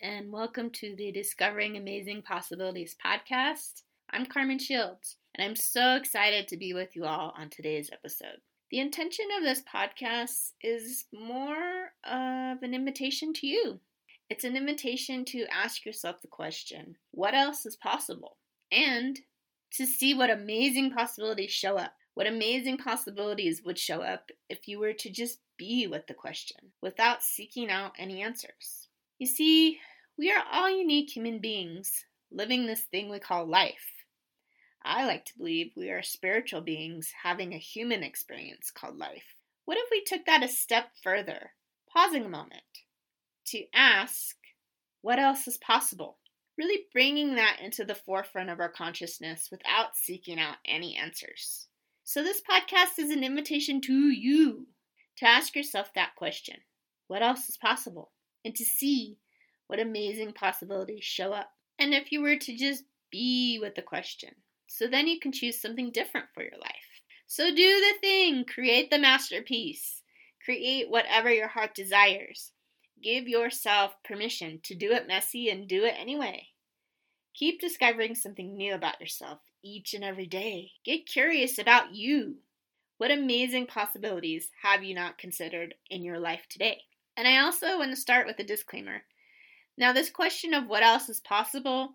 and welcome to the Discovering Amazing Possibilities podcast. I'm Carmen Shields, and I'm so excited to be with you all on today's episode. The intention of this podcast is more of an invitation to you. It's an invitation to ask yourself the question what else is possible? And to see what amazing possibilities show up. What amazing possibilities would show up if you were to just be with the question without seeking out any answers. You see, we are all unique human beings living this thing we call life. I like to believe we are spiritual beings having a human experience called life. What if we took that a step further, pausing a moment to ask what else is possible? Really bringing that into the forefront of our consciousness without seeking out any answers. So, this podcast is an invitation to you to ask yourself that question what else is possible? And to see what amazing possibilities show up. And if you were to just be with the question, so then you can choose something different for your life. So do the thing, create the masterpiece, create whatever your heart desires. Give yourself permission to do it messy and do it anyway. Keep discovering something new about yourself each and every day. Get curious about you. What amazing possibilities have you not considered in your life today? And I also want to start with a disclaimer. Now, this question of what else is possible,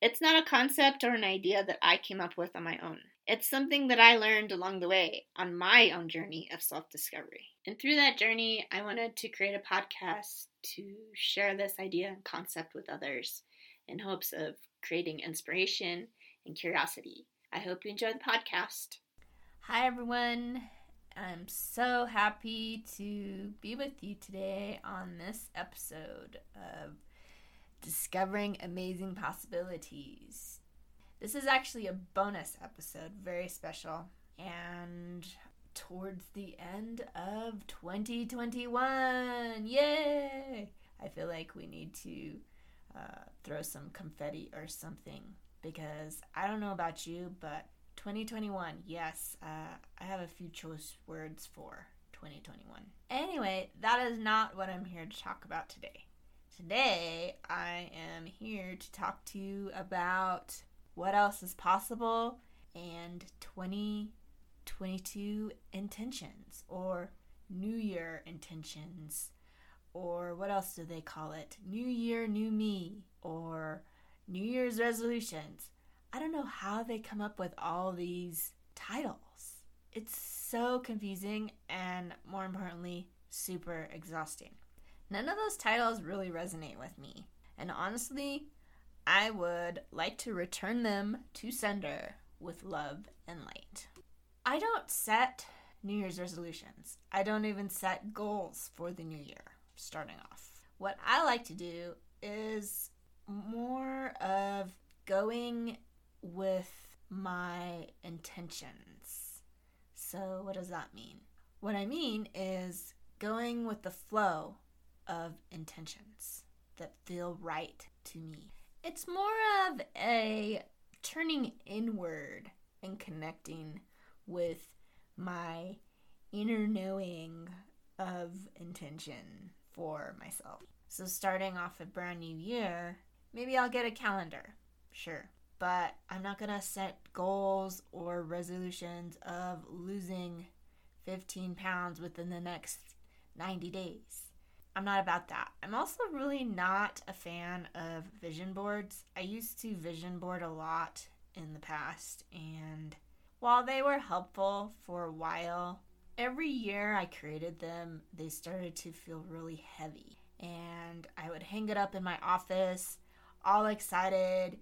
it's not a concept or an idea that I came up with on my own. It's something that I learned along the way on my own journey of self discovery. And through that journey, I wanted to create a podcast to share this idea and concept with others in hopes of creating inspiration and curiosity. I hope you enjoy the podcast. Hi, everyone. I'm so happy to be with you today on this episode of Discovering Amazing Possibilities. This is actually a bonus episode, very special, and towards the end of 2021. Yay! I feel like we need to uh, throw some confetti or something because I don't know about you, but 2021, yes, uh, I have a few choice words for 2021. Anyway, that is not what I'm here to talk about today. Today, I am here to talk to you about what else is possible and 2022 intentions or New Year intentions or what else do they call it? New Year, New Me, or New Year's resolutions. I don't know how they come up with all these titles. It's so confusing and, more importantly, super exhausting. None of those titles really resonate with me. And honestly, I would like to return them to sender with love and light. I don't set New Year's resolutions. I don't even set goals for the new year starting off. What I like to do is more of going with my intentions. So, what does that mean? What I mean is going with the flow of intentions that feel right to me. It's more of a turning inward and connecting with my inner knowing of intention for myself. So, starting off a brand new year, maybe I'll get a calendar, sure. But I'm not gonna set goals or resolutions of losing 15 pounds within the next 90 days. I'm not about that. I'm also really not a fan of vision boards. I used to vision board a lot in the past, and while they were helpful for a while, every year I created them, they started to feel really heavy. And I would hang it up in my office, all excited.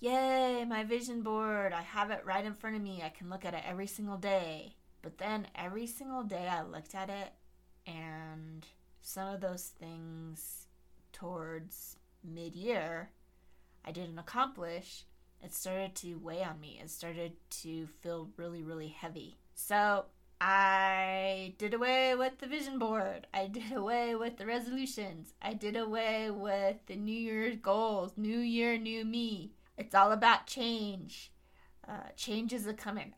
Yay, my vision board. I have it right in front of me. I can look at it every single day. But then every single day I looked at it, and some of those things towards mid year I didn't accomplish. It started to weigh on me. It started to feel really, really heavy. So I did away with the vision board. I did away with the resolutions. I did away with the New Year's goals. New Year, new me. It's all about change. Uh, changes are coming.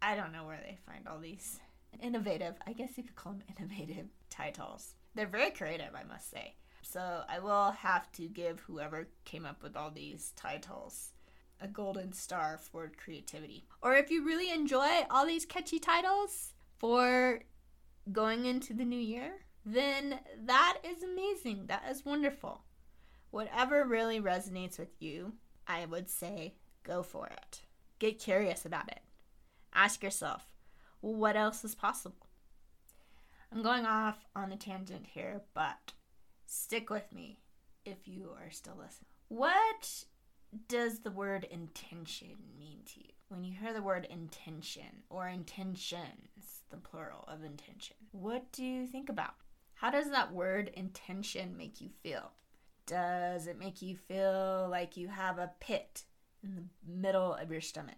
I don't know where they find all these innovative, I guess you could call them innovative titles. They're very creative, I must say. So I will have to give whoever came up with all these titles a golden star for creativity. Or if you really enjoy all these catchy titles for going into the new year, then that is amazing. That is wonderful. Whatever really resonates with you, I would say go for it. Get curious about it. Ask yourself, what else is possible? I'm going off on a tangent here, but stick with me if you are still listening. What does the word intention mean to you? When you hear the word intention or intentions, the plural of intention, what do you think about? How does that word intention make you feel? Does it make you feel like you have a pit in the middle of your stomach?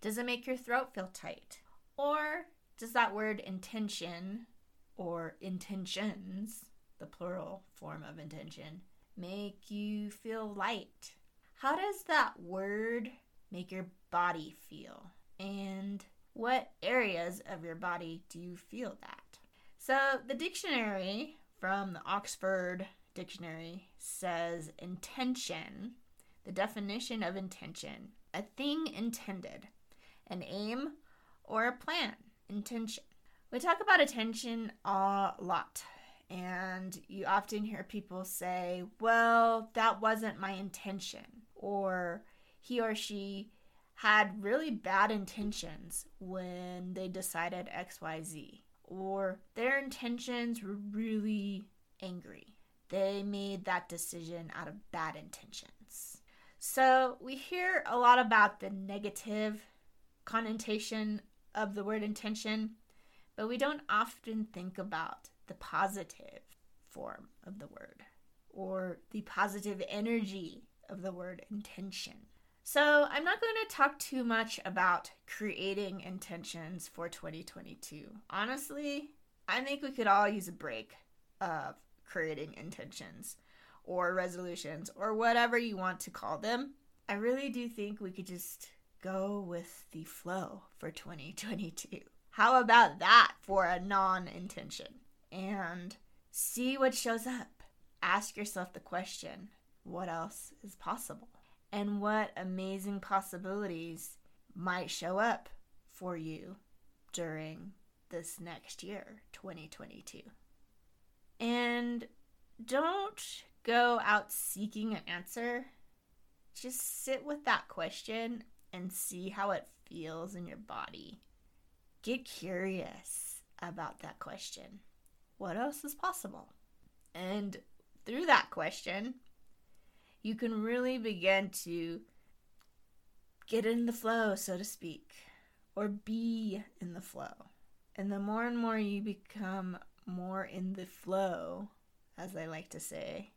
Does it make your throat feel tight? Or does that word intention or intentions, the plural form of intention, make you feel light? How does that word make your body feel? And what areas of your body do you feel that? So, the dictionary from the Oxford Dictionary says intention, the definition of intention, a thing intended, an aim or a plan, intention. We talk about attention a lot, and you often hear people say, Well, that wasn't my intention, or he or she had really bad intentions when they decided XYZ, or their intentions were really angry. They made that decision out of bad intentions. So we hear a lot about the negative connotation of the word intention, but we don't often think about the positive form of the word or the positive energy of the word intention. So, I'm not going to talk too much about creating intentions for 2022. Honestly, I think we could all use a break of creating intentions or resolutions or whatever you want to call them. I really do think we could just go with the flow for 2022. How about that for a non intention? And see what shows up. Ask yourself the question what else is possible? And what amazing possibilities might show up for you during this next year, 2022. And don't go out seeking an answer. Just sit with that question and see how it feels in your body. Get curious about that question. What else is possible? And through that question, you can really begin to get in the flow, so to speak, or be in the flow. And the more and more you become more in the flow, as I like to say,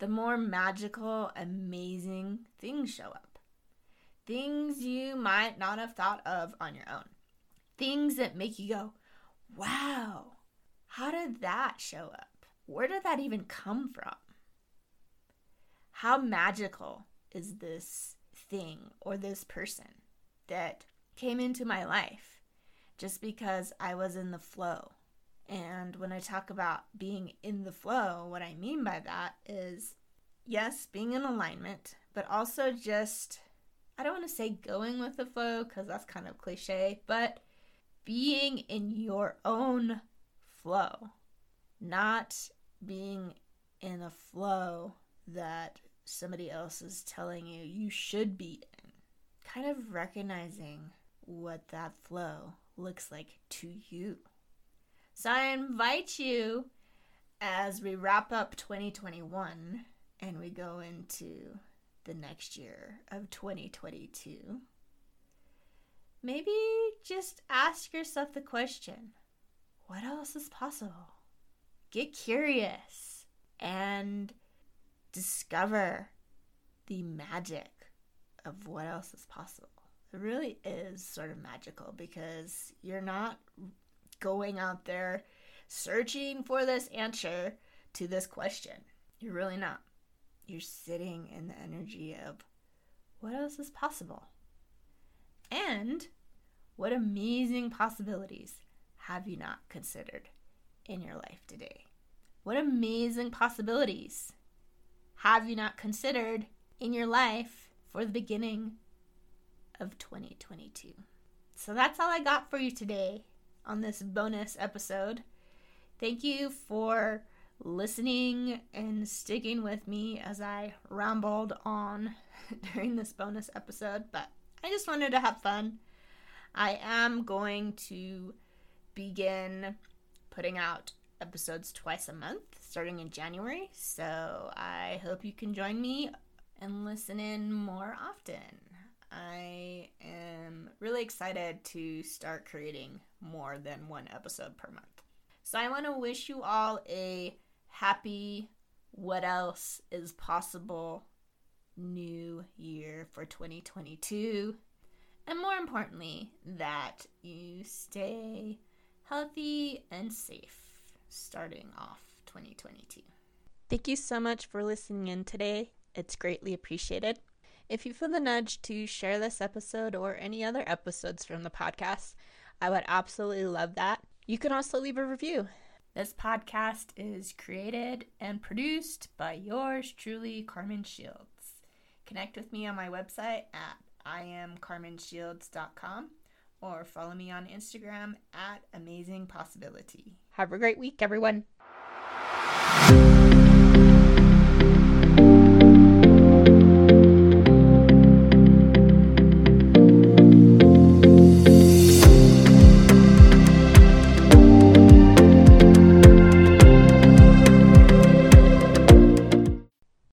the more magical, amazing things show up. Things you might not have thought of on your own. Things that make you go, wow, how did that show up? Where did that even come from? How magical is this thing or this person that came into my life just because I was in the flow? And when I talk about being in the flow, what I mean by that is yes, being in alignment, but also just, I don't want to say going with the flow because that's kind of cliche, but being in your own flow, not being in a flow that somebody else is telling you you should be in. Kind of recognizing what that flow looks like to you. So I invite you as we wrap up 2021 and we go into the next year of 2022. Maybe just ask yourself the question what else is possible? Get curious and discover the magic of what else is possible. It really is sort of magical because you're not going out there searching for this answer to this question. You're really not. You're sitting in the energy of what else is possible? And what amazing possibilities have you not considered in your life today? What amazing possibilities have you not considered in your life for the beginning of 2022? So that's all I got for you today on this bonus episode. Thank you for listening and sticking with me as I rambled on during this bonus episode, but I just wanted to have fun. I am going to begin putting out episodes twice a month starting in January, so I hope you can join me and listen in more often. I am really excited to start creating more than one episode per month. So I want to wish you all a happy, what else is possible new year for 2022. And more importantly, that you stay healthy and safe starting off 2022. Thank you so much for listening in today. It's greatly appreciated. If you feel the nudge to share this episode or any other episodes from the podcast, I would absolutely love that. You can also leave a review. This podcast is created and produced by yours truly, Carmen Shields. Connect with me on my website at iamcarmenshields.com or follow me on Instagram at amazingpossibility. Have a great week, everyone.